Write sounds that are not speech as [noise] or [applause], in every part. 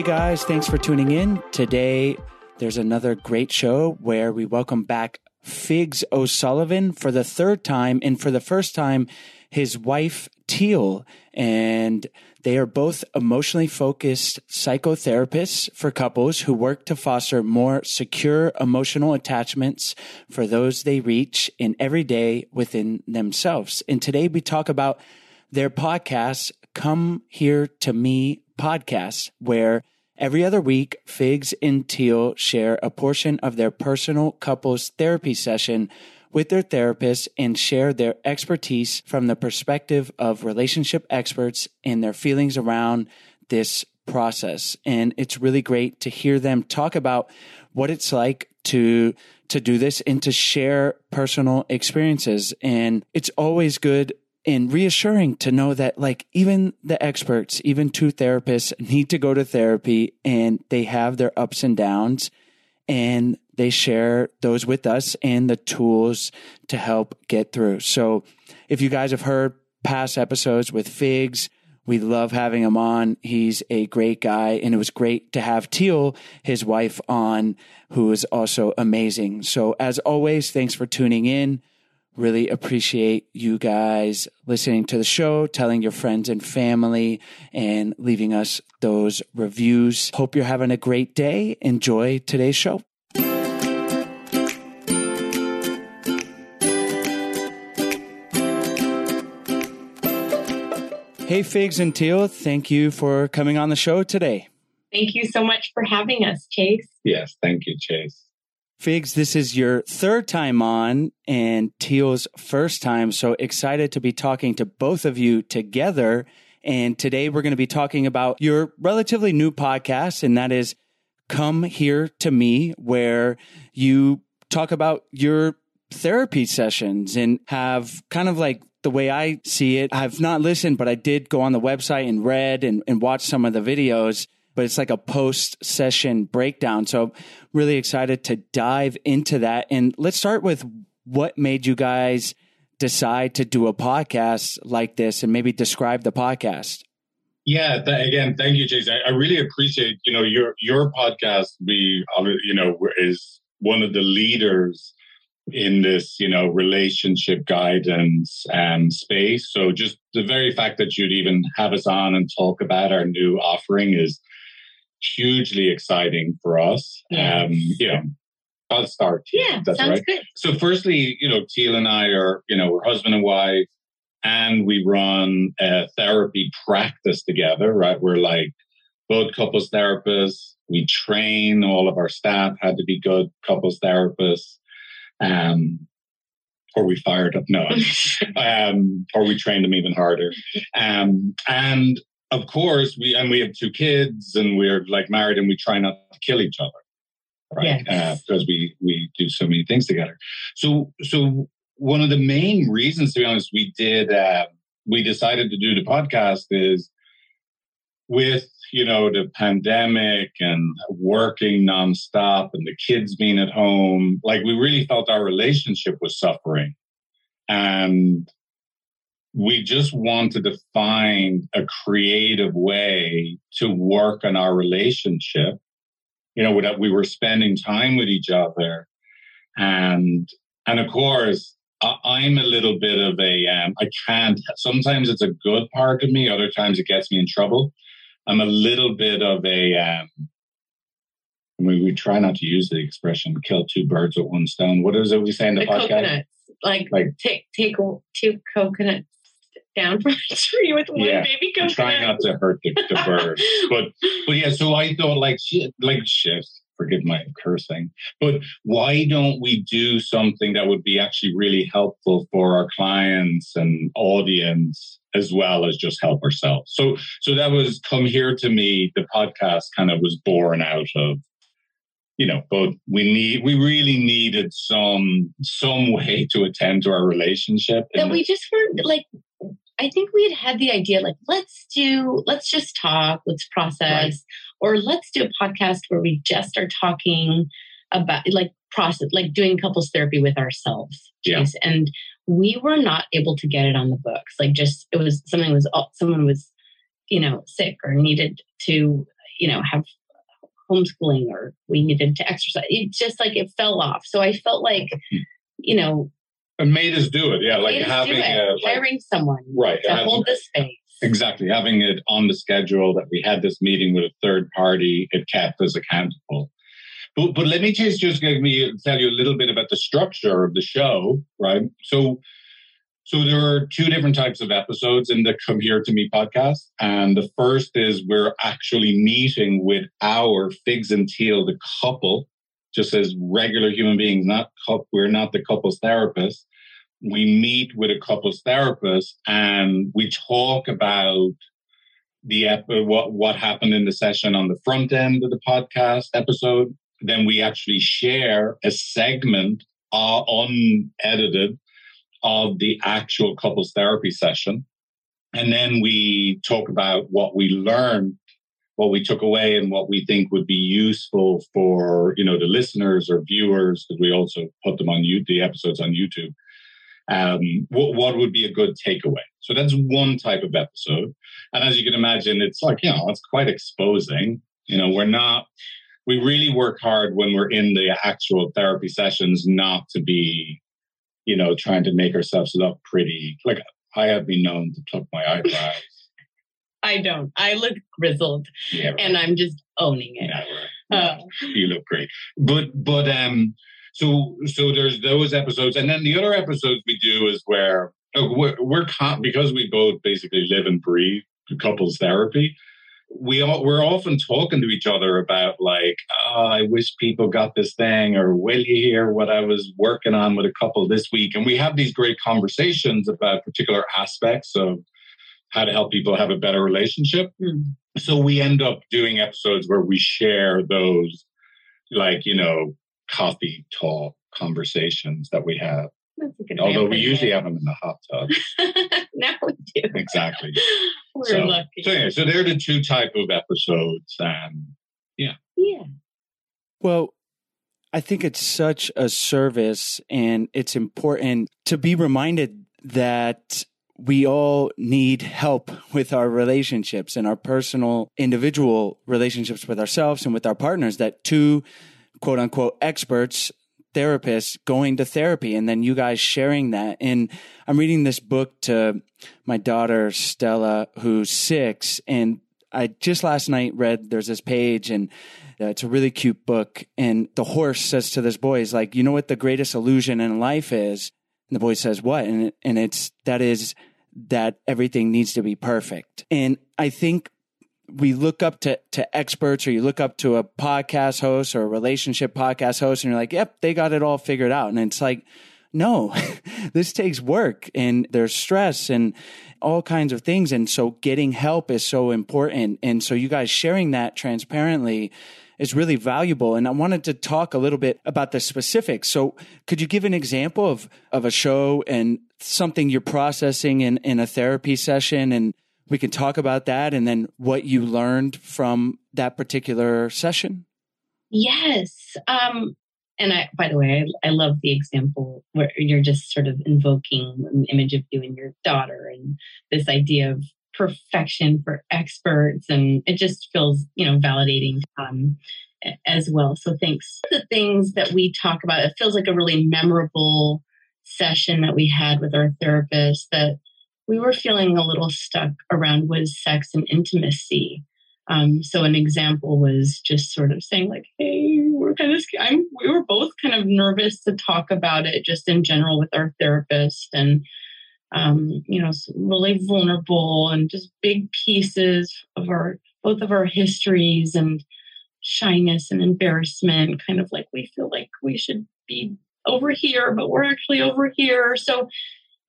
Hey guys, thanks for tuning in. Today, there's another great show where we welcome back Figs O'Sullivan for the third time, and for the first time, his wife, Teal. And they are both emotionally focused psychotherapists for couples who work to foster more secure emotional attachments for those they reach in every day within themselves. And today we talk about their podcast, Come Here to Me podcast, where every other week, Figs and Teal share a portion of their personal couples therapy session with their therapist and share their expertise from the perspective of relationship experts and their feelings around this process. And it's really great to hear them talk about what it's like to to do this and to share personal experiences. And it's always good and reassuring to know that like even the experts, even two therapists need to go to therapy and they have their ups and downs and they share those with us and the tools to help get through. So if you guys have heard past episodes with Figs. We love having him on. He's a great guy. And it was great to have Teal, his wife, on, who is also amazing. So, as always, thanks for tuning in. Really appreciate you guys listening to the show, telling your friends and family, and leaving us those reviews. Hope you're having a great day. Enjoy today's show. Hey, Figs and Teal, thank you for coming on the show today. Thank you so much for having us, Chase. Yes, thank you, Chase. Figs, this is your third time on and Teal's first time. So excited to be talking to both of you together. And today we're going to be talking about your relatively new podcast, and that is Come Here to Me, where you talk about your therapy sessions and have kind of like the way I see it. I've not listened, but I did go on the website and read and, and watch some of the videos but it's like a post session breakdown. So really excited to dive into that. And let's start with what made you guys decide to do a podcast like this and maybe describe the podcast. Yeah, th- again, thank you, Jason. I, I, really appreciate, you know, your your podcast. We, you know, is one of the leaders in this, you know, relationship guidance um, space. So just the very fact that you'd even have us on and talk about our new offering is hugely exciting for us. Yes. Um, you know, I'll start. Yeah, that's sounds right. good. So, firstly, you know, Teal and I are, you know, we're husband and wife, and we run a therapy practice together. Right, we're like both couples therapists. We train all of our staff had to be good couples therapists. Um, or we fired up no [laughs] um, or we trained them even harder um, and of course, we and we have two kids, and we're like married, and we try not to kill each other, right? Yes. Uh, because we we do so many things together. So so one of the main reasons, to be honest, we did uh, we decided to do the podcast is with you know the pandemic and working nonstop and the kids being at home. Like we really felt our relationship was suffering, and we just wanted to find a creative way to work on our relationship. You know, that we were spending time with each other, and and of course, I'm a little bit of a um, I can't. Sometimes it's a good part of me. Other times it gets me in trouble. I'm a little bit of a. Um, I mean, we try not to use the expression "kill two birds with one stone." What is it we say in the, the podcast? Coconuts. Like, like take take two coconuts down from a tree with one yeah, baby coconut. Try not to hurt the, the [laughs] birds, but but yeah. So I thought like shit, like shit. Forgive my cursing, but why don't we do something that would be actually really helpful for our clients and audience as well as just help ourselves? So so that was come here to me. The podcast kind of was born out of you know, but we need, we really needed some, some way to attend to our relationship. That we just weren't like, I think we had had the idea like, let's do, let's just talk, let's process, right. or let's do a podcast where we just are talking about like process, like doing couples therapy with ourselves. Yeah. And we were not able to get it on the books. Like just, it was, something was, someone was, you know, sick or needed to, you know, have homeschooling or we needed to exercise. It just like it fell off. So I felt like, [laughs] you know, made us do it. Yeah, like having a, like, hiring someone right to hold the space. Exactly, having it on the schedule that we had this meeting with a third party, it kept us accountable. But, but let me just just give me tell you a little bit about the structure of the show, right? So so there are two different types of episodes in the Come Here to Me podcast. And the first is we're actually meeting with our Figs and Teal, the couple, just as regular human beings, not we're not the couple's therapist. We meet with a couple's therapist and we talk about the what what happened in the session on the front end of the podcast episode. Then we actually share a segment uh, unedited of the actual couples therapy session. And then we talk about what we learned, what we took away and what we think would be useful for, you know, the listeners or viewers, because we also put them on you, the episodes on YouTube. Um, what, what would be a good takeaway? So that's one type of episode. And as you can imagine, it's like, you know, it's quite exposing. You know, we're not, we really work hard when we're in the actual therapy sessions not to be, you know, trying to make ourselves look pretty. Like I have been known to pluck my eyebrows. [laughs] I don't. I look grizzled Yeah, right. and I'm just owning it. Yeah, right. Uh, you look great. But but um so so there's those episodes. And then the other episodes we do is where oh, we're, we're con- because we both basically live and breathe couples therapy we all we're often talking to each other about like oh, I wish people got this thing or will you hear what I was working on with a couple this week? And we have these great conversations about particular aspects of how to help people have a better relationship. Hmm. so we end up doing episodes where we share those like you know coffee talk conversations that we have That's a good way of although we usually it. have them in the hot tub [laughs] now we do. exactly [laughs] We're so, lucky. so yeah so they're the two type of episodes and yeah. Well, I think it's such a service and it's important to be reminded that we all need help [laughs] with our relationships and our personal individual relationships with ourselves and with our partners that two quote unquote experts therapists going to therapy and then you guys sharing that. And i'm reading this book to my daughter stella who's six. And i just last night read there's this page and uh, it's a really cute book. And the horse says to this boy is like you know what the greatest illusion in life is? And the boy says what? And and it's that is that everything needs to be perfect. And i think we look up to, to experts or you look up to a podcast host or a relationship podcast host and you're like, yep, they got it all figured out. And it's like, no, [laughs] this takes work and there's stress and all kinds of things. And so getting help is so important. And so you guys sharing that transparently is really valuable. And I wanted to talk a little bit about the specifics. So could you give an example of, of a show and something you're processing in, in a therapy session and we can talk about that and then what you learned from that particular session. Yes. Um, and I, by the way, I, I love the example where you're just sort of invoking an image of you and your daughter and this idea of perfection for experts. And it just feels, you know, validating um, as well. So thanks. The things that we talk about, it feels like a really memorable session that we had with our therapist that we were feeling a little stuck around was sex and intimacy. Um, so an example was just sort of saying like, "Hey, we're kind of I'm, we were both kind of nervous to talk about it just in general with our therapist, and um, you know, really vulnerable and just big pieces of our both of our histories and shyness and embarrassment. Kind of like we feel like we should be over here, but we're actually over here. So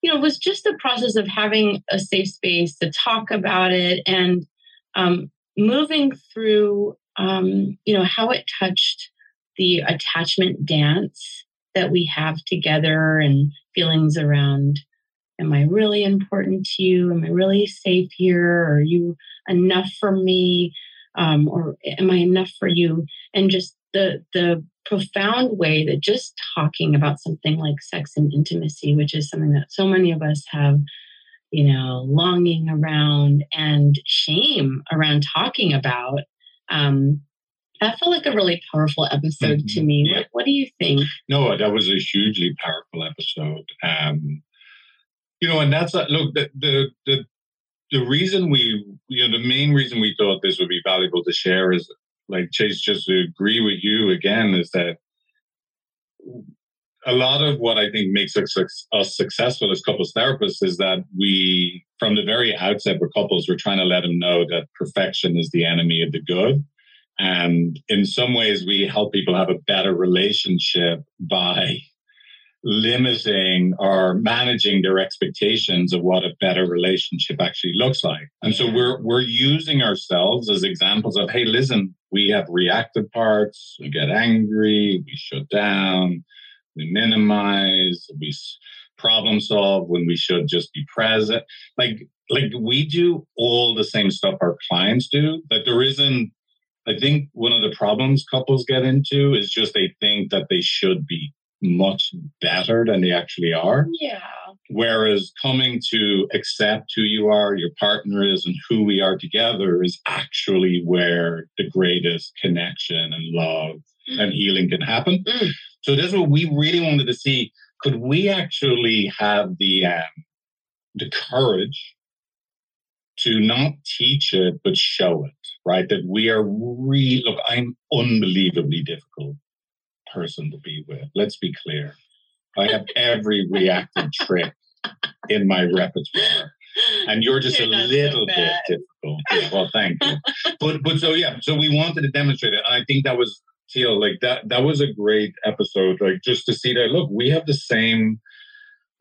you know, it was just the process of having a safe space to talk about it and um, moving through, um, you know, how it touched the attachment dance that we have together and feelings around am I really important to you? Am I really safe here? Are you enough for me? Um, or am I enough for you? And just the the profound way that just talking about something like sex and intimacy, which is something that so many of us have, you know, longing around and shame around talking about. Um, that felt like a really powerful episode to Mhm. me. Yeah. What, what do you think? no that was a hugely powerful episode um you know and that's uh, look the the the, the reason we you know the main reason we thought this would be valuable to share is like chase just to agree with you again is that a lot of what I think makes us, us successful as couples therapists is that we, from the very outset, with couples, we're trying to let them know that perfection is the enemy of the good. And in some ways, we help people have a better relationship by limiting or managing their expectations of what a better relationship actually looks like. And so we're we're using ourselves as examples of, hey, listen, we have reactive parts, we get angry, we shut down, we minimize, we problem solve when we should just be present. Like like we do all the same stuff our clients do. That there isn't I think one of the problems couples get into is just they think that they should be much better than they actually are. Yeah. Whereas coming to accept who you are, your partner is, and who we are together is actually where the greatest connection and love and healing can happen. Mm. So that's what we really wanted to see. Could we actually have the um, the courage to not teach it but show it? Right? That we are really look. I'm unbelievably difficult person to be with. Let's be clear. I have every reactive trick in my repertoire. And you're just You're a not so little bit difficult. Yeah, well, thank you. But but so yeah, so we wanted to demonstrate it. And I think that was Teal, like that that was a great episode. Like just to see that look, we have the same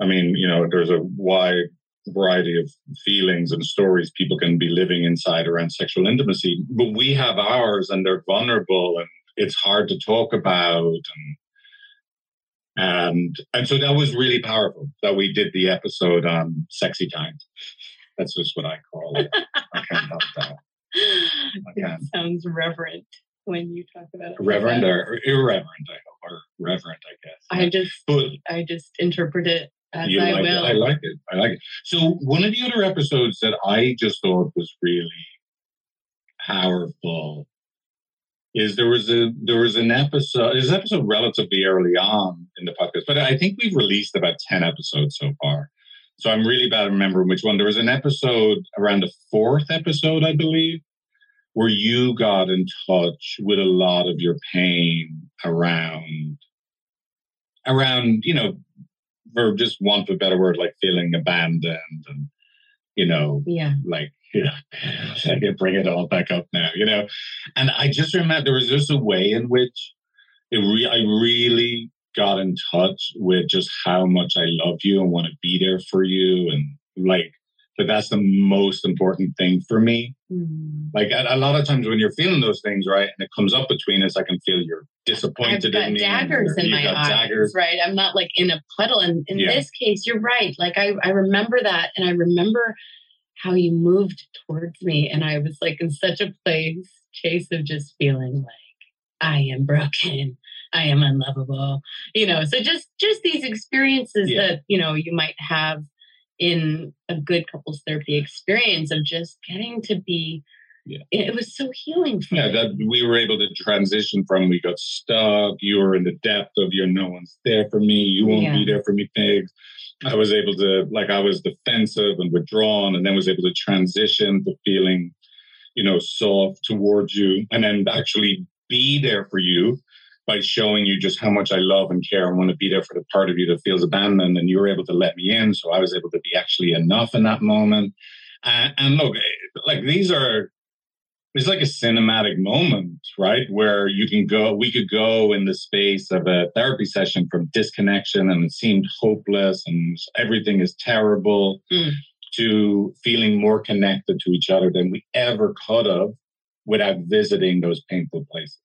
I mean, you know, there's a wide variety of feelings and stories people can be living inside around sexual intimacy, but we have ours and they're vulnerable and it's hard to talk about and and and so that was really powerful that we did the episode on sexy time. That's just what I call it. I can't help that. [laughs] It sounds reverent when you talk about it. like Reverend that. or irreverent, I hope, or reverent, I guess. I just but I just interpret it as you I like will. it. I like it. I like it. So one of the other episodes that I just thought was really powerful is there was a there was an episode there's an episode relatively early on in the podcast, but I think we've released about ten episodes so far. So I'm really bad at remembering which one. There was an episode around the fourth episode, I believe, where you got in touch with a lot of your pain around around, you know, for just want of a better word, like feeling abandoned and you know, yeah. like yeah, I can bring it all back up now, you know. And I just remember there was just a way in which it re- I really got in touch with just how much I love you and want to be there for you, and like that. That's the most important thing for me. Mm. Like a, a lot of times when you're feeling those things, right, and it comes up between us, I can feel you're I've disappointed got in me. daggers in my eyes, daggers. right? I'm not like in a puddle. And in Yeah. this case, you're right. Like I, I remember that, and I remember how you moved towards me, and I was like in such a place, chase of just feeling like I am broken, I am unlovable, you know. So just just these experiences Yeah. that you know you might have in a good couples therapy experience of just getting to be. Yeah. It was so healing for Yeah, me. that we were able to transition from we got stuck, you were in the depth of you're no one's there for me, you won't Yeah. be there for me, Figs. I was able to like I was defensive and withdrawn and then was able to transition to feeling, you know, soft towards you and then actually be there for you by showing you just how much I love and care and want to be there for the part of you that feels abandoned and you were able to let me in. So I was able to be actually enough in that moment. And, and look, eh, like these are it's like a cinematic moment, right? Where you can go, we could go in the space of a therapy session from disconnection and it seemed hopeless and everything is terrible Mm. to feeling more connected to each other than we ever could have without visiting those painful places.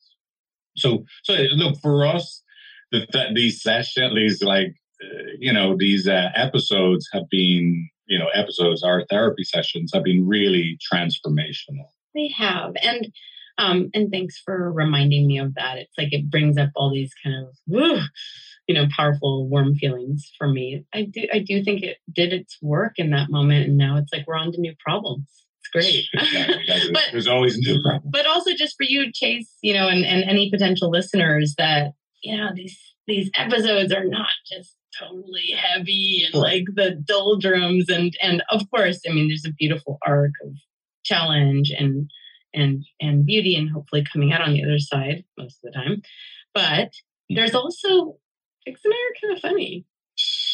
So, so look for us, the, th- these sessions, these like, uh, you know, these uh, episodes have been, you know, episodes, our therapy sessions have been really transformational. They have, and um, and thanks for reminding me of that. It's like it brings up all these kind of, you know, powerful, warm feelings for me. I do, I do think it did its work in that moment, and now it's like we're on to new problems. It's great. [laughs] Exactly. There's- [laughs] But- There's always new problems. but also just for you, Chase, you know, and, and any potential listeners that, you know, these these episodes are not just totally heavy and like the doldrums and and of course, I mean there's a beautiful arc of challenge and and and beauty and hopefully coming out on the other side most of the time. But there's also and I are kind of funny.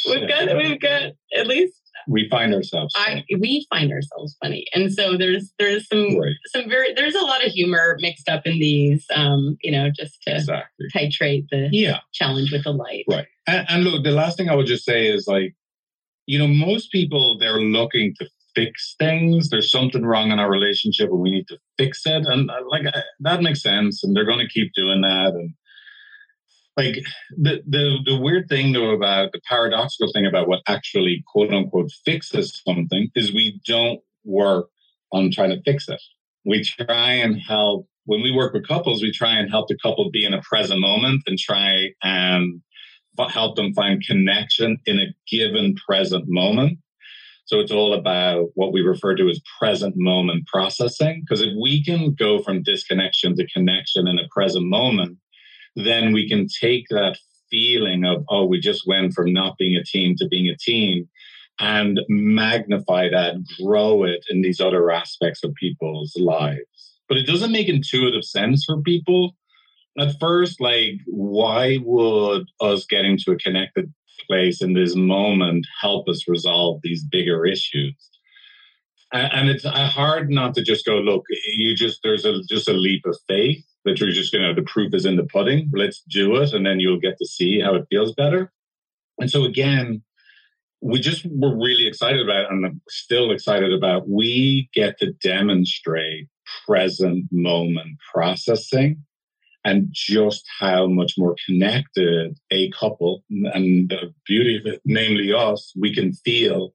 We've got we've got at least we find ourselves. I we find ourselves funny. And so there's there's some right. some very there's a lot of humor mixed up in these um you know just to Exactly. titrate the Yeah. challenge with the light Right. And, and look, the last thing I would just say is like, you know, most people they're looking to fix things. There's something wrong in our relationship, and we need to fix it. And uh, like uh, that makes sense, and they're going to keep doing that. And like the the the weird thing though about the paradoxical thing about what actually quote unquote fixes something is we don't work on trying to fix it. We try and help when we work with couples. We try and help the couple be in a present moment and try and help them find connection in a given present moment. So it's all about what we refer to as present moment processing. Because if we can go from disconnection to connection in a present moment, then we can take that feeling of, oh, we just went from not being a team to being a team and magnify that, grow it in these other aspects of people's lives. But it doesn't make intuitive sense for people at first. Like, why would us getting to a connected place in this moment help us resolve these bigger issues? And, it's uh, hard not to just go, look, you just, there's a, just a leap of faith that you're just going to, the proof is in the pudding. Let's do it. And then you'll get to see how it feels better. And so again, we just were really excited about and I'm still excited about we get to demonstrate present moment processing and just how much more connected a couple and the beauty of it namely us we can feel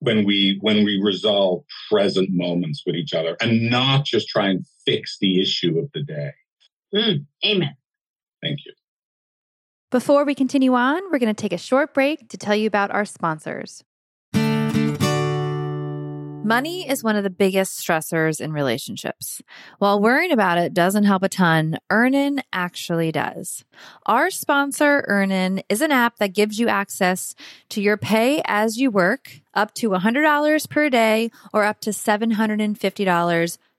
when we when we resolve present moments with each other and not just try and fix the issue of the day Mm, amen. thank you Before we continue on, we're going to take a short break to tell you about our sponsors. Money is one of the biggest stressors in relationships. While worrying about it doesn't help a ton, Earnin actually does. Our sponsor, Earnin, is an app that gives you access to your pay as you work, up to $100 per day or up to $750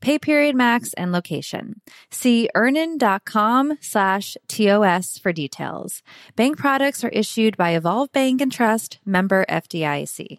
pay period max, and location. See earnin.com slash TOS for details. Bank products are issued by Evolve Bank and Trust, member FDIC.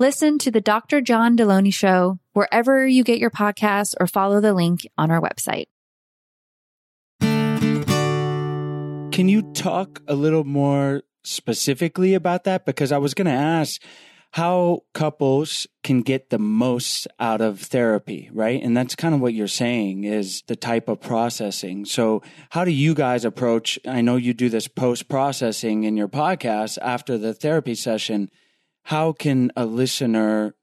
Listen to the Dr. John Delony Show wherever you get your podcasts or follow the link on our website. Can you talk a little more specifically about that? Because I was going to ask how couples can get the most out of therapy, right? And that's kind of what you're saying is the type of processing. So how do you guys approach? I know you do this post processing in your podcast after the therapy session. How can a listener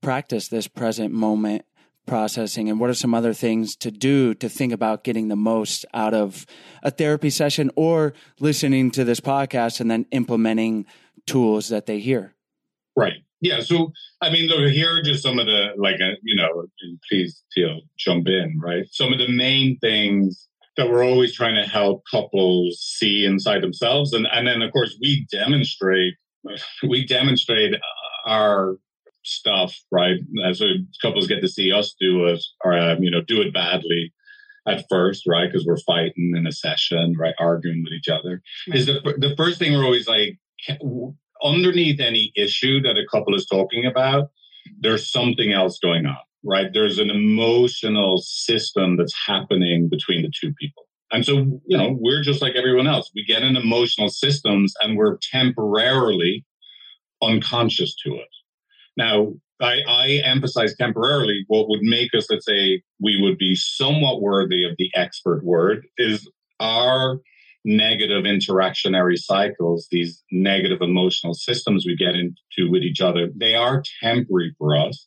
practice this present moment processing and what are some other things to do to think about getting the most out of a therapy session or listening to this podcast and then implementing tools that they hear Right. Yeah. So, I mean, look, here are just some of the, like, uh, you know, please, know, jump in, right? Some of the main things that we're always trying to help couples see inside themselves. And, and then, of course, we demonstrate, [laughs] we demonstrate our stuff, right? As couples get to see us do it or, um, you know, do it badly. at first, right? Because we're fighting in a session, right? Arguing with each other. Is the, the first thing we're always like, underneath any issue that a couple is talking about, there's something else going on, right? There's an emotional system that's happening between the two people. And so, you know, we're just like everyone else. We get in emotional systems and we're temporarily unconscious to it. Now, I, I emphasize temporarily what would make us, let's say, we would be somewhat worthy of the expert word is our negative interactionary cycles, these negative emotional systems we get into with each other, they are temporary for us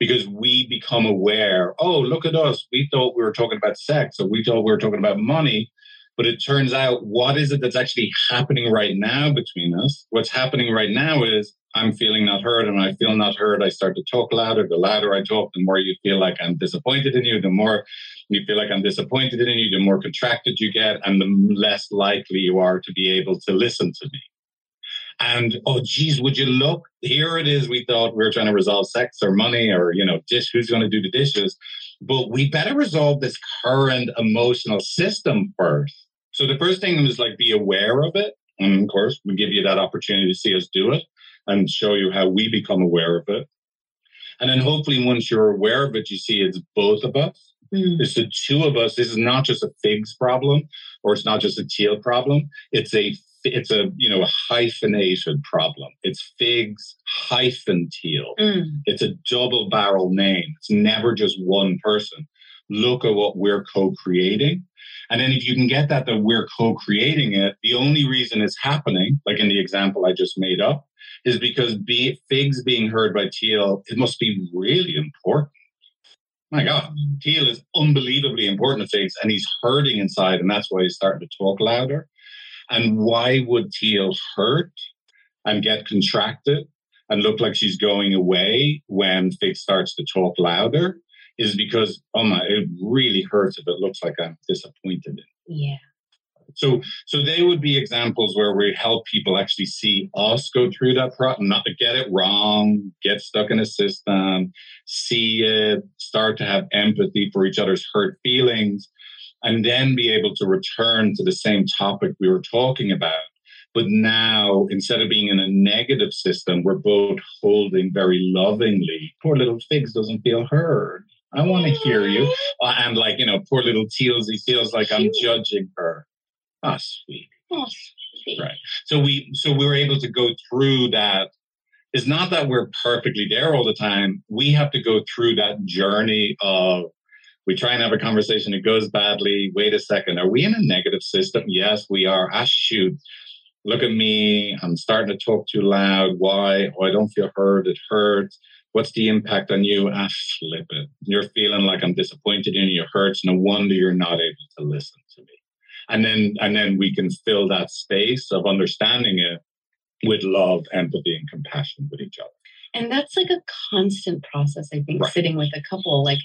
because we become aware, oh, look at us. We thought we were talking about sex or we thought we were talking about money. But it turns out, what is it that's actually happening right now between us? What's happening right now is I'm feeling not heard and I feel not heard. I start to talk louder. The louder I talk, the more you feel like I'm disappointed in you. The more you feel like I'm disappointed in you, the more contracted you get and the less likely you are to be able to listen to me. And oh, geez, would you look? Here it is. We thought we were trying to resolve sex or money or, you know, dish, who's going to do the dishes? But we better resolve this current emotional system first. So the first thing is like be aware of it. And of course, we give you that opportunity to see us do it and show you how we become aware of it. And then hopefully once you're aware of it, you see it's both of us. Mm. It's the two of us. This is not just a figs problem or it's not just a teal problem. It's a it's a you know a hyphenated problem. It's figs hyphen teal. Mm. It's a double barrel name. It's never just one person. Look at what we're co-creating. And then if you can get that that we're co-creating it, the only reason it's happening, like in the example I just made up, is because be, figs being heard by teal, it must be really important. My God, teal is unbelievably important to figs, and he's hurting inside, and that's why he's starting to talk louder. And why would teal hurt and get contracted and look like she's going away when fig starts to talk louder? Is because oh my, it really hurts if it looks like I'm disappointed in. Yeah. So, so they would be examples where we help people actually see us go through that process, not to get it wrong, get stuck in a system, see it, start to have empathy for each other's hurt feelings, and then be able to return to the same topic we were talking about. But now, instead of being in a negative system, we're both holding very lovingly. Poor little Figs doesn't feel heard. I want to hear you. Uh, and like, you know, poor little Tealsy feels like I'm judging her. Ah, sweet. Oh, sweet. Right. So we so we were able to go through that. It's not that we're perfectly there all the time. We have to go through that journey of we try and have a conversation, it goes badly. Wait a second, are we in a negative system? Yes, we are. Ah shoot. Look at me. I'm starting to talk too loud. Why? Oh, I don't feel heard. It hurts. What's the impact on you? Ah, flip it. You're feeling like I'm disappointed in you. It hurts. No wonder you're not able to listen to me and then and then we can fill that space of understanding it with love empathy and compassion with each other And that's like a constant process, I think, Right. sitting with a couple. Like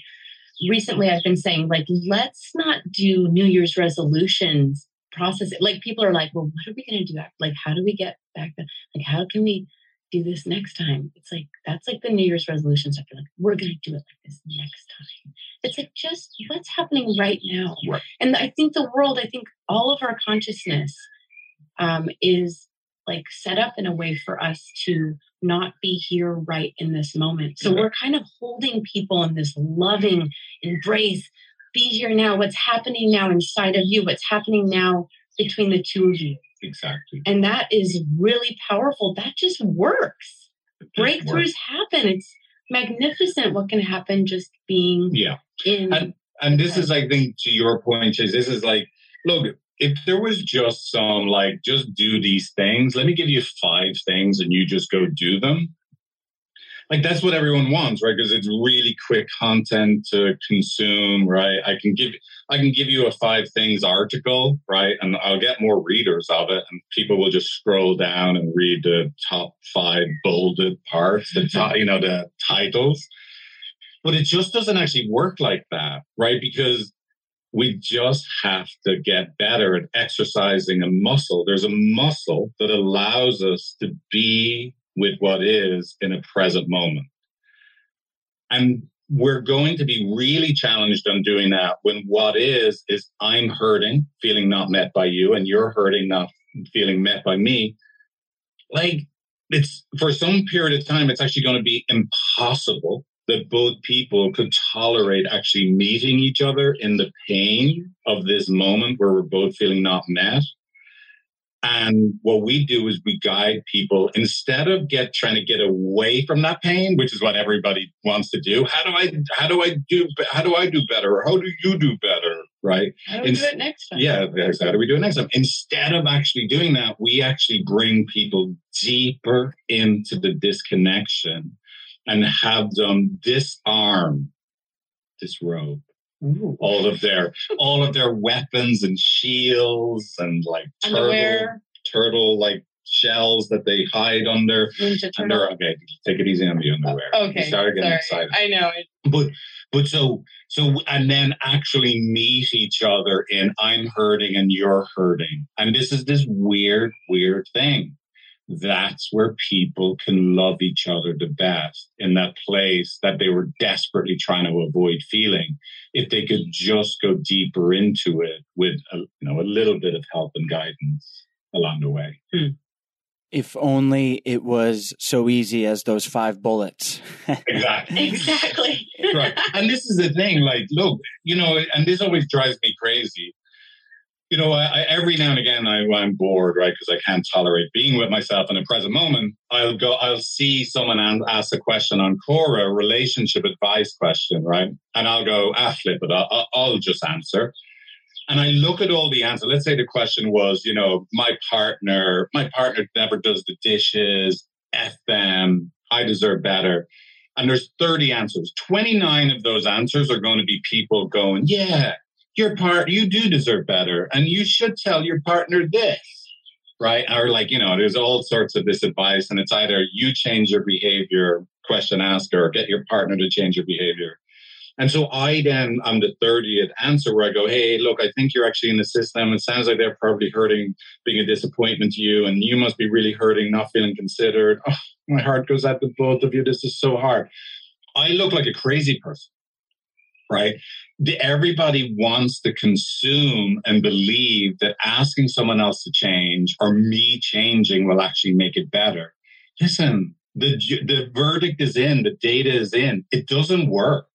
recently, I've been saying, like, let's not do New Year's resolutions process it. Like, people are like, well, what are we going to do? Like, how do we get back? The, like, how can we do this next time? It's like, that's like the New Year's resolutions. I feel like we're going to do it like this next time. It's like, just what's happening right now. Right. And I think the world, I think all of our consciousness um, is like set up in a way for us to not be here right in this moment. So we're kind of holding people in this loving embrace. Be here now. What's happening now inside of you? What's happening now between the two of you? exactly And that is really powerful. That just works. Breakthroughs happen. It's magnificent what can happen just being yeah in. And- and this is i think to your point Chase, this is like look if there was just some like just do these things let me give you five things and you just go do them. Like that's what everyone wants right? Because it's really quick content to consume right? I can give i can give you a five things article right? And i'll get more readers of it and people will just scroll down and read the top five bolded parts the top you know the titles. But it just doesn't actually work like that right? Because we just have to get better at exercising a muscle. There's a muscle that allows us to be with what is in a present moment. And we're going to be really challenged on doing that when what is, is I'm hurting, feeling not met by you, and you're hurting, not feeling met by me. Like, it's for some period of time, it's actually going to be impossible that both people could tolerate actually meeting each other in the pain of this moment where we're both feeling not met. And what we do is we guide people instead of get trying to get away from that pain, which is what everybody wants to do. How do I how do I do how do I do better? Or how do you do better? Right? How do we do it next time? Yeah, how do we do it next time? Instead of actually doing that, we actually bring people deeper into the disconnection and have them disarm, disrobe Ooh. all of their all of their weapons and shields and like turtle turtle like shells that they hide under. Ninja Under Turtle. okay, take it easy on the underwear. Okay, you started getting sorry. excited. I know. It, But but so so and then actually meet each other in I'm hurting and you're hurting. And this is this weird, weird thing. That's where people can love each other the best in that place that they were desperately trying to avoid feeling. If they could just go deeper into it with a, you know a little bit of help and guidance along the way. Hmm. If only it was so easy as those five bullets. Exactly. exactly. right. And this is the thing, like, look, you know, and this always drives me crazy. You know, I, I, every now and again, I, I'm bored, right? Because I can't tolerate being with myself in the present moment. I'll go, I'll see someone an- ask a question on Quora, relationship advice question, right? And I'll go, ah, flip it, I'll- I'll just answer. And I look at all the answers. Let's say the question was, you know, my partner, my partner never does the dishes, F them, I deserve better and there's 30 answers. 29 of those answers are going to be people going, yeah, your part, you do deserve better. And you should tell your partner this, right? Or like, you know, there's all sorts of this advice and it's either you change your behavior, question asker, or get your partner to change your behavior. And so I then, I'm the 30th answer where I go, Hey, look, I think you're actually in the system. It sounds like they're probably hurting, being a disappointment to you. And you must be really hurting, not feeling considered. Oh, my heart goes out to both of you. This is so hard. I look like a crazy person, right? The, everybody wants to consume and believe that asking someone else to change or me changing will actually make it better. Listen, the, the verdict is in, the data is in. It doesn't work.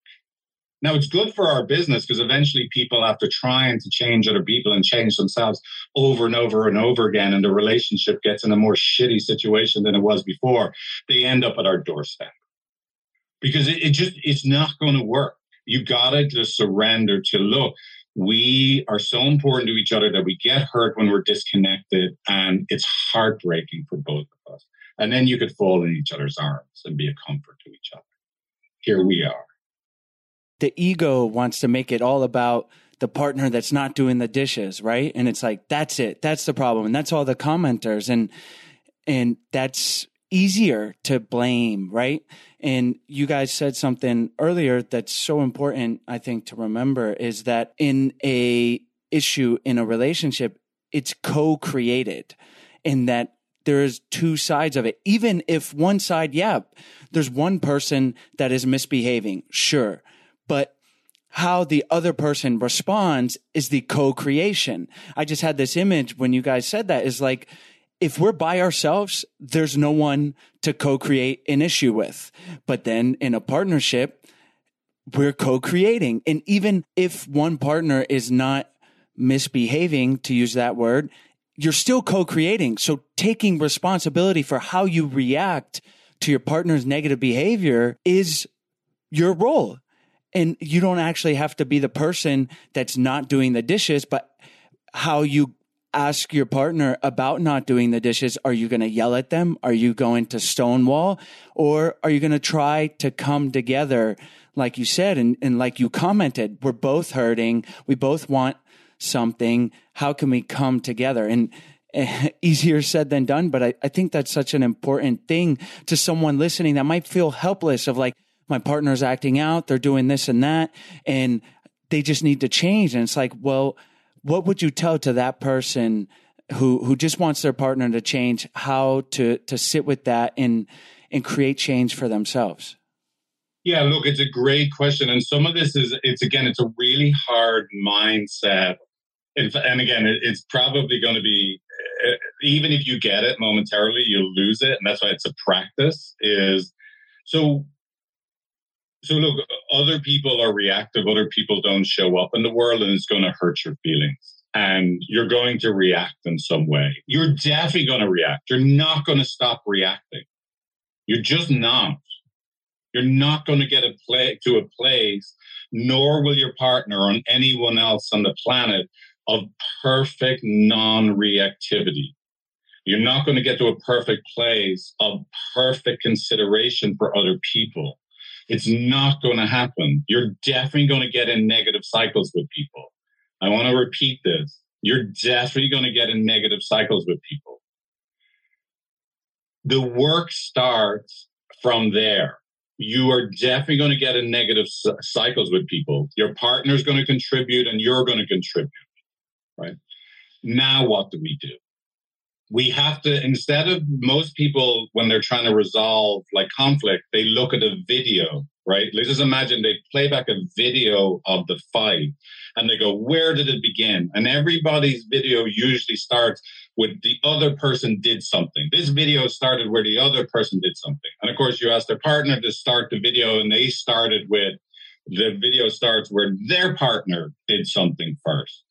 Now it's good for our business because eventually people, after trying to change other people and change themselves over and over and over again, and the relationship gets in a more shitty situation than it was before, they end up at our doorstep because it, it just it's not going to work. You gotta just surrender to look. We are so important to each other that we get hurt when we're disconnected, and it's heartbreaking for both of us. And then you could fall in each other's arms and be a comfort to each other. Here we are. the ego wants to make it all about the partner that's not doing the dishes, right? And it's like that's it. That's the problem. And that's all the commenters and and that's easier to blame, right? And you guys said something earlier that's so important I think to remember is that in a issue in a relationship it's co-created in that there's two sides of it. Even if one side, yeah, there's one person that is misbehaving, sure. But how the other person responds is the co-creation. I just had this image when you guys said that is like, if we're by ourselves, there's no one to co-create an issue with. But then in a partnership, we're co-creating. And even if one partner is not misbehaving, to use that word, you're still co-creating. So taking responsibility for how you react to your partner's negative behavior is your role. And you don't actually have to be the person that's not doing the dishes, but how you ask your partner about not doing the dishes. Are you going to yell at them? Are you going to stonewall? Or are you going to try to come together? Like you said, and, and like you commented, we're both hurting. We both want something. How can we come together? And eh, [laughs] easier said than done, but I, I think that's such an important thing to someone listening that might feel helpless of like, my partner's acting out, they're doing this and that, and they just need to change. And it's like, well, what would you tell to that person who who just wants their partner to change how to to sit with that and and create change for themselves? Yeah, look, it's a great question. And some of this is, it's again, it's a really hard mindset. And, and again, it, it's probably going to be, uh, even if you get it momentarily, you'll lose it. And that's why it's a practice is so. So look, other people are reactive. Other people don't show up in the world and it's going to hurt your feelings and you're going to react in some way. You're definitely going to react. You're not going to stop reacting. You're just not. You're not going to get a play to a place, nor will your partner or anyone else on the planet of perfect non-reactivity. You're not going to get to a perfect place of perfect consideration for other people. It's not going to happen. You're definitely going to get in negative cycles with people. I want to repeat this. You're definitely going to get in negative cycles with people. The work starts from there you are definitely going to get in negative cycles with people. Your partner is going to contribute and you're going to contribute, right? Now, what do we do? We have to, instead of most people, when they're trying to resolve like conflict, they look at a video, right? Let's just imagine they play back a video of the fight and they go, where did it begin? And everybody's video usually starts with the other person did something. This video started where the other person did something. And of course, you ask their partner to start the video, and they started with the video starts where their partner did something first.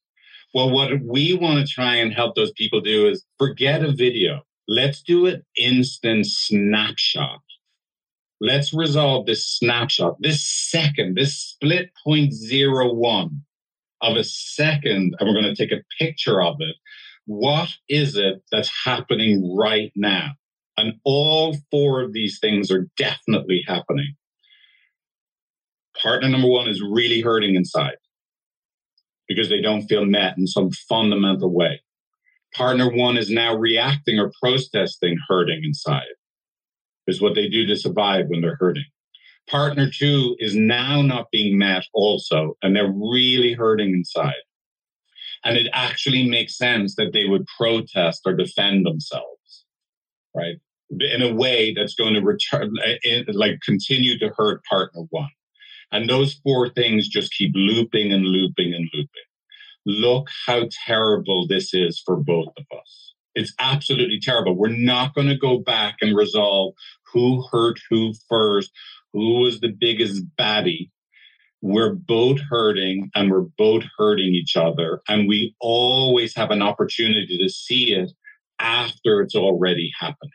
Well, what we want to try and help those people do is forget a video. Let's do an instant snapshot. Let's resolve this snapshot, this second, this split point zero one of a second, and we're going to take a picture of it what is it that's happening right now? And all four of these things are definitely happening. Partner number one is really hurting inside because they don't feel met in some fundamental way. Partner one is now reacting or protesting hurting inside. Is what they do to survive when they're hurting. Partner two is now not being met also, and they're really hurting inside. And it actually makes sense that they would protest or defend themselves, right? In a way that's going to return, eh, like continue to hurt partner one. And those four things just keep looping and looping and looping. Look how terrible this is for both of us. It's absolutely terrible. We're not going to go back and resolve who hurt who first, who was the biggest baddie we're both hurting and we're both hurting each other. And we always have an opportunity to see it after it's already happening.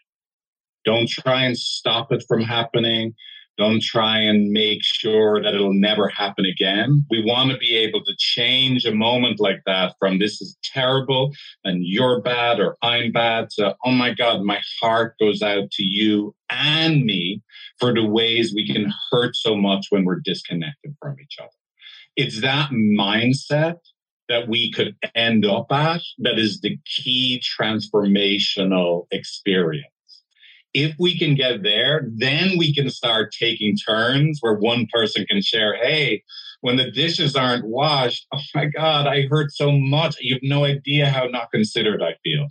Don't try and stop it from happening. Don't try and make sure that it'll never happen again. We want to be able to change a moment like that from this is terrible and you're bad or I'm bad to, oh my God, my heart goes out to you and me for the ways we can hurt so much when we're disconnected from each other. It's that mindset that we could end up at that is the key transformational experience if we can get there, then we can start taking turns where one person can share, hey, when the dishes aren't washed, oh my God, I hurt so much. You have no idea how not considered I feel.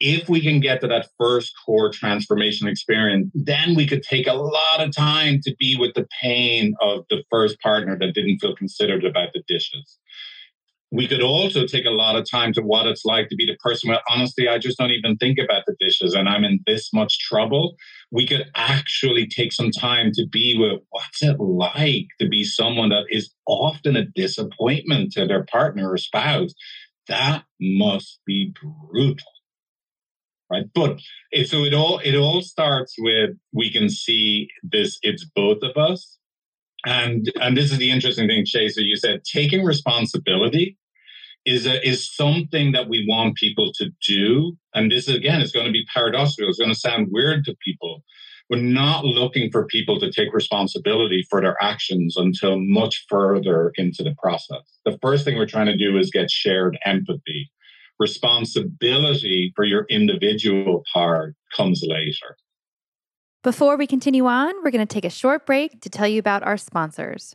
If we can get to that first core transformation experience, then we could take a lot of time to be with the pain of the first partner that didn't feel considered about the dishes we could also take a lot of time to what it's like to be the person where honestly i just don't even think about the dishes and i'm in this much trouble. We could actually take some time to be with what's it like to be someone that is often a disappointment to their partner or spouse? That must be brutal right? But it, so it all it all starts with we can see this it's both of us. And and this is the interesting thing chaser you said taking responsibility is a, is something that we want people to do. And this again is going to be paradoxical. It's going to sound weird to people. We're not looking for people to take responsibility for their actions until much further into the process. The first thing we're trying to do is get shared empathy. Responsibility for your individual part comes later. Before we continue on, we're going to take a short break to tell you about our sponsors.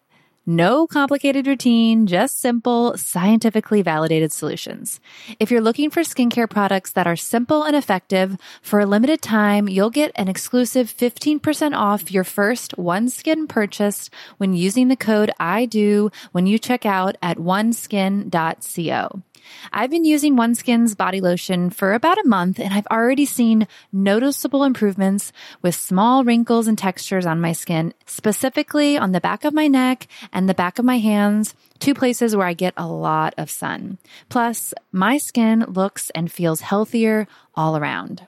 no complicated routine, just simple, scientifically validated solutions. If you're looking for skincare products that are simple and effective, for a limited time, you'll get an exclusive 15% off your first OneSkin purchase when using the code I do when you check out at oneskin.co. I've been using OneSkin's body lotion for about a month and I've already seen noticeable improvements with small wrinkles and textures on my skin, specifically on the back of my neck and the back of my hands, two places where I get a lot of sun. Plus, my skin looks and feels healthier all around.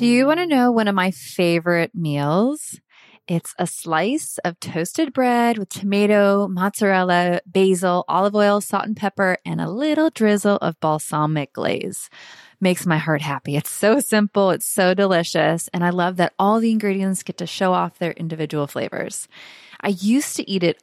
Do you want to know one of my favorite meals? It's a slice of toasted bread with tomato, mozzarella, basil, olive oil, salt and pepper, and a little drizzle of balsamic glaze. Makes my heart happy. It's so simple. It's so delicious. And I love that all the ingredients get to show off their individual flavors. I used to eat it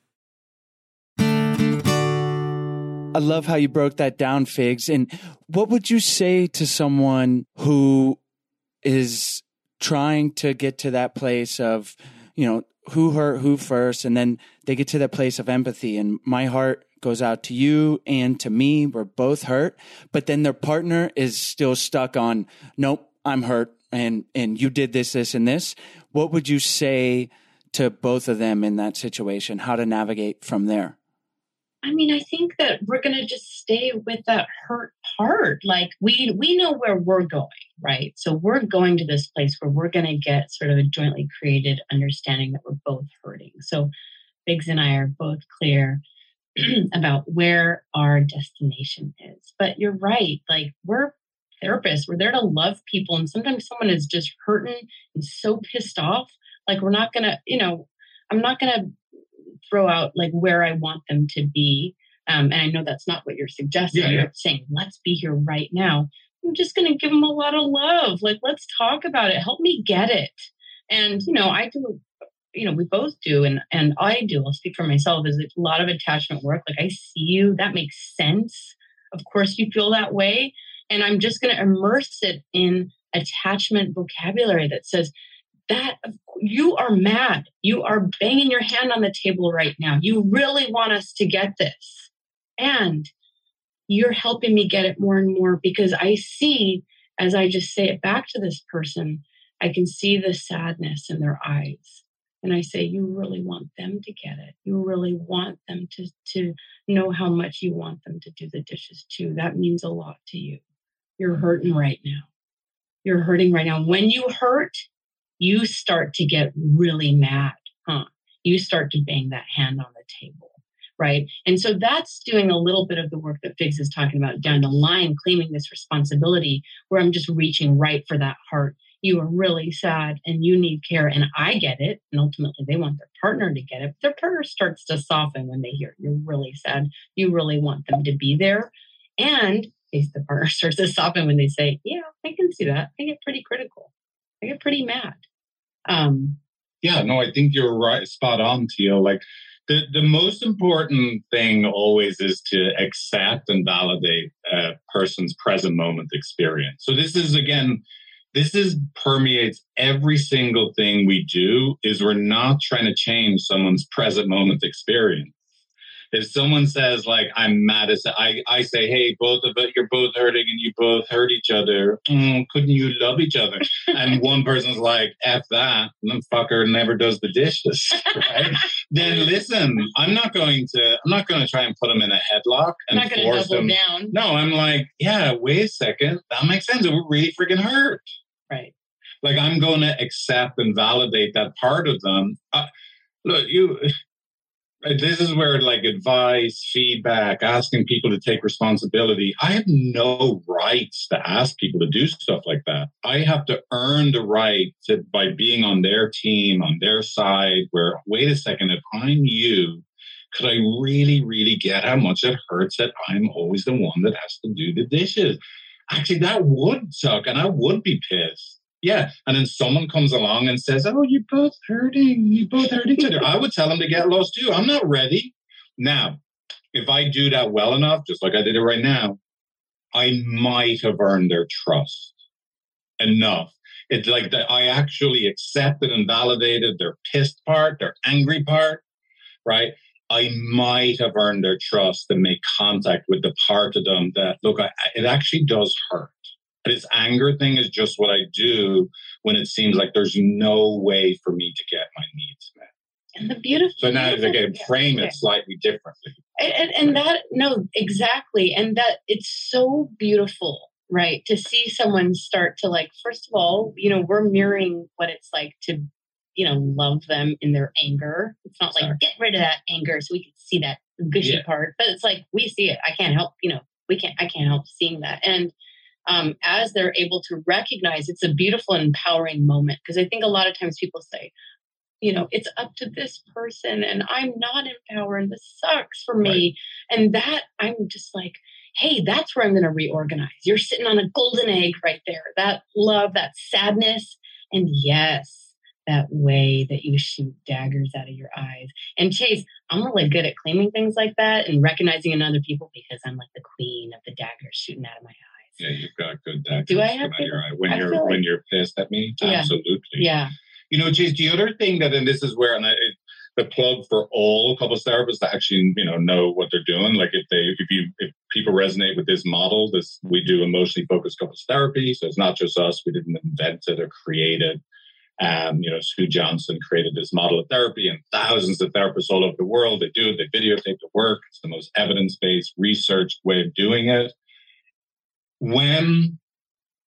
I love how you broke that down, Figs. And what would you say to someone who is trying to get to that place of, you know, who hurt who first, and then they get to that place of empathy. And my heart goes out to you and to me. We're both hurt, but then their partner is still stuck on, nope, I'm hurt, and and you did this, this, and this. What would you say to both of them in that situation? How to navigate from there? I mean, I think that we're going to just stay with that hurt part. Like we we know where we're going, right? So we're going to this place where we're going to get sort of a jointly created understanding that we're both hurting. So Figs and I are both clear [clears throat] about where our destination is. But you're right. Like we're therapists. We're there to love people. And sometimes someone is just hurting and so pissed off. Like we're not gonna, you know, I'm not gonna throw out like where I want them to be. Um, and I know that's not what you're suggesting. Yeah, yeah. You're saying, let's be here right now. I'm just going to give them a lot of love. Like, let's talk about it. Help me get it. And, you know, I do, you know, we both do. And, and I do, I'll speak for myself, is a lot of attachment work. Like, I see you. That makes sense. Of course, you feel that way. And I'm just going to immerse it in attachment vocabulary that says, that you are mad. You are banging your hand on the table right now. You really want us to get this. And you're helping me get it more and more because I see, as I just say it back to this person, I can see the sadness in their eyes. And I say, you really want them to get it. You really want them to, to know how much you want them to do the dishes too. That means a lot to you. You're hurting right now. You're hurting right now. When you hurt, you start to get really mad, huh? You start to bang that hand on the table, right? And so that's doing a little bit of the work that Figs is talking about down the line, claiming this responsibility where I'm just reaching right for that heart. You are really sad and you need care, and I get it. And ultimately, they want their partner to get it. But their partner starts to soften when they hear you're really sad. You really want them to be there. And the partner [laughs] starts to soften when they say, Yeah, I can see that. I get pretty critical. I get pretty mad. Um, Yeah, no, I think you're right, spot on, Teal. Like the, the most important thing always is to accept and validate a person's present moment experience. So this is again, this is permeates every single thing we do is we're not trying to change someone's present moment experience. If someone says like I'm mad as I, I say, hey, both of it, you're both hurting and you both hurt each other. Mm, couldn't you love each other? [laughs] and one person's like, F that, and the fucker never does the dishes. [laughs] Right? then listen, I'm not going to I'm not going to try and put them in a headlock I'm and not going to force them. down. No, I'm like, yeah, wait a second. That makes sense. It would really freaking hurt. Right. Like I'm going to accept and validate that part of them. Uh, look, you. This is where like advice, feedback, asking people to take responsibility. I have no rights to ask people to do stuff like that. I have to earn the right to by being on their team, on their side. Where wait a second, if I'm you, could I really, really get how much it hurts that I'm always the one that has to do the dishes? Actually, that would suck, and I would be pissed. Yeah. And then someone comes along and says, Oh, you're both hurting. You both hurt each other. I would tell them to get lost too. I'm not ready. Now, if I do that well enough, just like I did it right now, I might have earned their trust enough. It's like that I actually accepted and validated their pissed part, their angry part, right? I might have earned their trust and make contact with the part of them that, look, I, it actually does hurt. This anger thing is just what I do when it seems like there's no way for me to get my needs met. And the beautiful. So now beautiful- again, frame Okay. it slightly differently. and, and, and that no exactly and that it's so beautiful right to see someone start to like first of all you know we're mirroring what it's like to you know love them in their anger it's not like Sorry. get rid of that anger so we can see that gushy Yeah. part but it's like we see it i can't help you know we can't i can't help seeing that and um, as they're able to recognize it's a beautiful and empowering moment. Because i think a lot of times people say you know it's up to this person and i'm not empowered this sucks for me. And that i'm just like hey that's where i'm going to reorganize. You're sitting on a golden egg right there that love that sadness and yes that way that you shoot daggers out of your eyes. And chase i'm really good at claiming things like that and recognizing in other people because i'm like the queen of the daggers shooting out of my eyes Yeah, you've got good daggers Do I have out your good- eye when I you're like- when you're pissed at me. Yeah. Absolutely. yeah You know, geez, the other thing that, and this is where, and I, it, the plug for all couples therapists that actually, you know, know what they're doing. Like if they, if you, if people resonate with this model, this, we do emotionally focused couples therapy. So it's not just us. We didn't invent it or create it. Um, you know, Sue Johnson created this model of therapy, and thousands of therapists all over the world they do it. They videotape the work. It's the most evidence based, researched way of doing it. When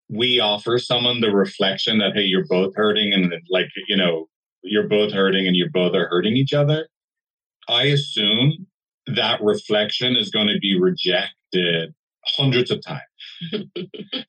we offer someone the reflection that hey, you're both hurting, and like you know, you're both hurting, and you both are hurting each other. I assume that reflection is going to be rejected hundreds of times.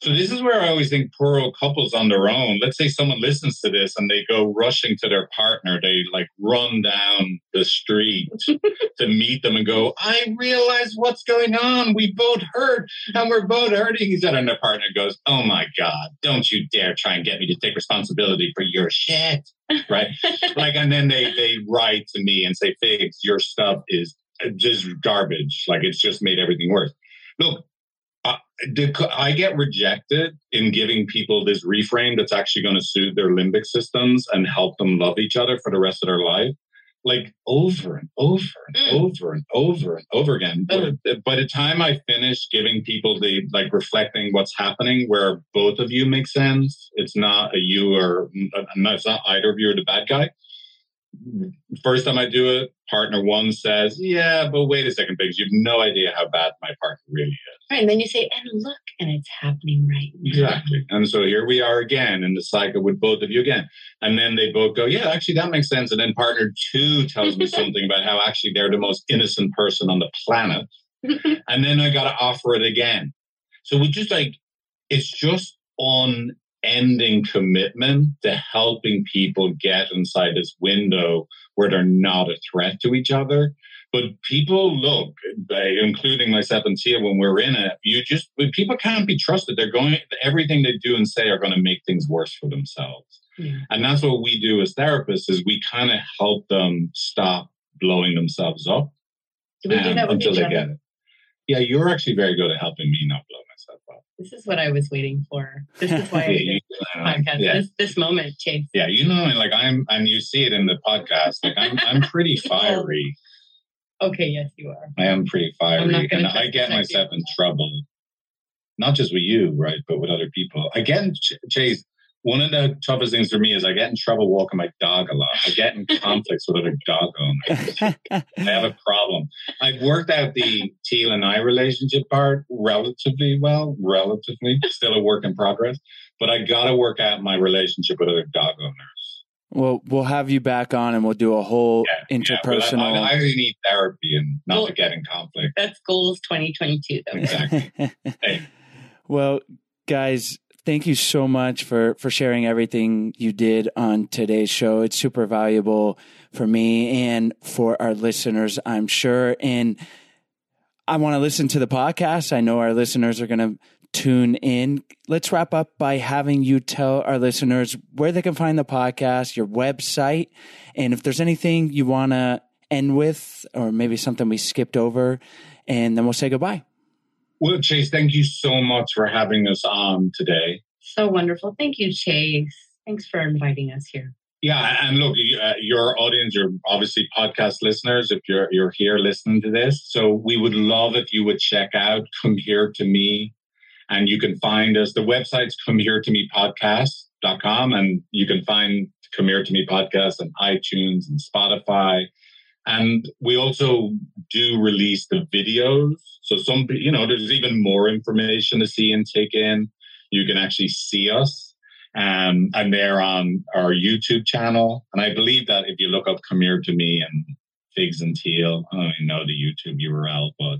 So this is where I always think poor old couples on their own. Let's say someone listens to this and they go rushing to their partner. They like run down the street [laughs] to meet them and go, I realize what's going on. We both hurt and we're both hurting each other. And their partner goes, Oh my God, don't you dare try and get me to take responsibility for your shit. Right. [laughs] like, and then they, they write to me and say, Figs, your stuff is just garbage. Like it's just made everything worse. Look, uh, I get rejected in giving people this reframe that's actually going to soothe their limbic systems and help them love each other for the rest of their life. Like over and over and Mm. over and over and over again. Mm. But by the time I finish giving people the like reflecting what's happening, where both of you make sense, it's not a you or it's not either of you are the bad guy. First time I do it, partner one says, "Yeah, but wait a second, Figs, you have no idea how bad my partner really is." Right, and then you say, and look, and it's happening right now. Exactly. And so here we are again in the cycle with both of you again. And then they both go, yeah, actually, that makes sense. And then partner two tells me [laughs] something about how actually they're the most innocent person on the planet. [laughs] and then I got to offer it again. So we just like, it's just unending commitment to helping people get inside this window where they're not a threat to each other. But people look, including myself and Teal, when we're in it, you just people can't be trusted. They're going everything they do and say are going to make things worse for themselves. Yeah. And that's what we do as therapists is we kind of help them stop blowing themselves up Do do um, until they get it. Yeah, you're actually very good at helping me not blow. This is what I was waiting for. This is why [laughs] I did you, this uh, podcast. yeah. This this moment, Chase. Yeah, you know, like I'm, and you see it in the podcast. Like I'm, I'm pretty [laughs] fiery. Okay, yes, you are. I am pretty fiery, and I get myself in trouble, not just with you, right, but with other people. Again, Ch- Chase, one of the toughest things for me is I get in trouble walking my dog a lot. I get in [laughs] conflicts with other dog owners. I have a problem. I've worked out the Teal and I relationship part relatively well, relatively, still a work in progress. But I got to work out my relationship with other dog owners. well, we'll have you back on and we'll do a whole Yeah, Yeah, I- interpersonal. I, I really need therapy and not Well- to get in conflict. That's goals 2022, though. Exactly. [laughs] Hey. well, guys, thank you so much for for sharing everything you did on today's show. It's super valuable for me and for our listeners, I'm sure. And I want to listen to the podcast. I know our listeners are going to tune in. Let's wrap up by having you tell our listeners where they can find the podcast, your website, and if there's anything you want to end with, or maybe something we skipped over, and then we'll say goodbye. Well, Chase, thank you so much for having us on today. So wonderful. Thank you, Chase. Thanks for inviting us here. Yeah, and look, uh, your audience, you're obviously podcast listeners. If you're you're here listening to this, so we would love if you would check out "Come Here to Me," and you can find us. The website's "Come Here to Me Podcast.com, and you can find "Come Here to Me Podcast" on iTunes and Spotify. And we also do release the videos. So some, you know, there's even more information to see and take in. You can actually see us. Um, and they're on our YouTube channel. And I believe that if you look up Come Here to Me and Figs and Teal, I don't even know the YouTube URL, but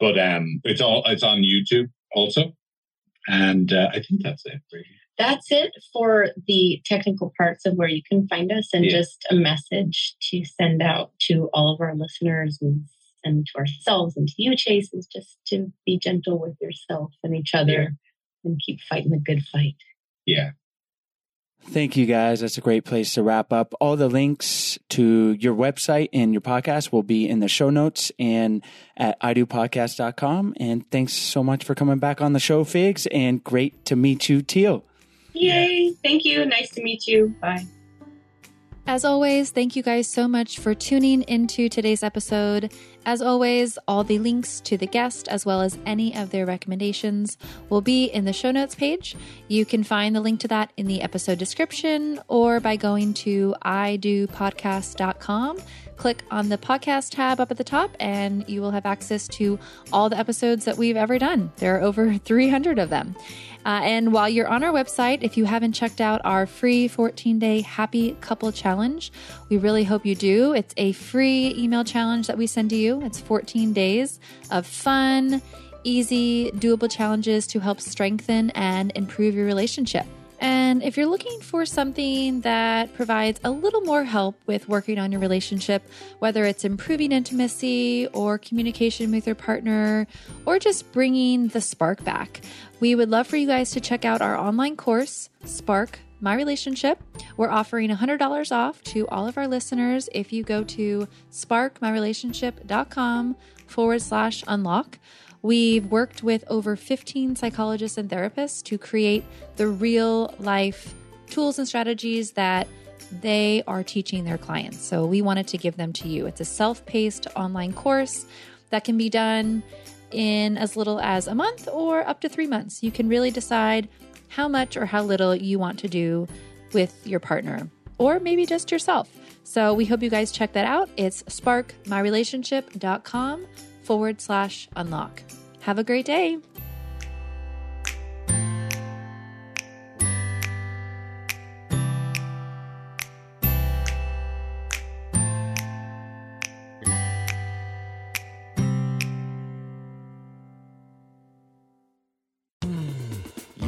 but um, it's all it's on YouTube also. And uh, I think that's it. Really. That's it for the technical parts of where you can find us and Yeah. just a message to send out to all of our listeners and, and to ourselves and to you, Chase, is just to be gentle with yourself and each other Yeah. and keep fighting the good fight. Yeah. Thank you guys. That's a great place to wrap up. All the links to your website and your podcast will be in the show notes and at idopodcast.com. And thanks so much for coming back on the show, Figs, and great to meet you, Teal. Yay! Thank you. Nice to meet you. Bye. As always, thank you guys so much for tuning into today's episode. As always, all the links to the guest as well as any of their recommendations will be in the show notes page. You can find the link to that in the episode description or by going to idopodcast.com. Click on the podcast tab up at the top and you will have access to all the episodes that we've ever done. There are over 300 of them. Uh, and while you're on our website, if you haven't checked out our free 14 day happy couple challenge, we really hope you do. It's a free email challenge that we send to you. It's 14 days of fun, easy, doable challenges to help strengthen and improve your relationship. And if you're looking for something that provides a little more help with working on your relationship, whether it's improving intimacy or communication with your partner, or just bringing the spark back, we would love for you guys to check out our online course, Spark My Relationship. We're offering $100 off to all of our listeners if you go to sparkmyrelationship.com forward slash unlock. We've worked with over 15 psychologists and therapists to create the real life tools and strategies that they are teaching their clients. So we wanted to give them to you. It's a self paced online course that can be done in as little as a month or up to three months. You can really decide how much or how little you want to do with your partner or maybe just yourself. So we hope you guys check that out. It's sparkmyrelationship.com forward slash unlock. Have a great day.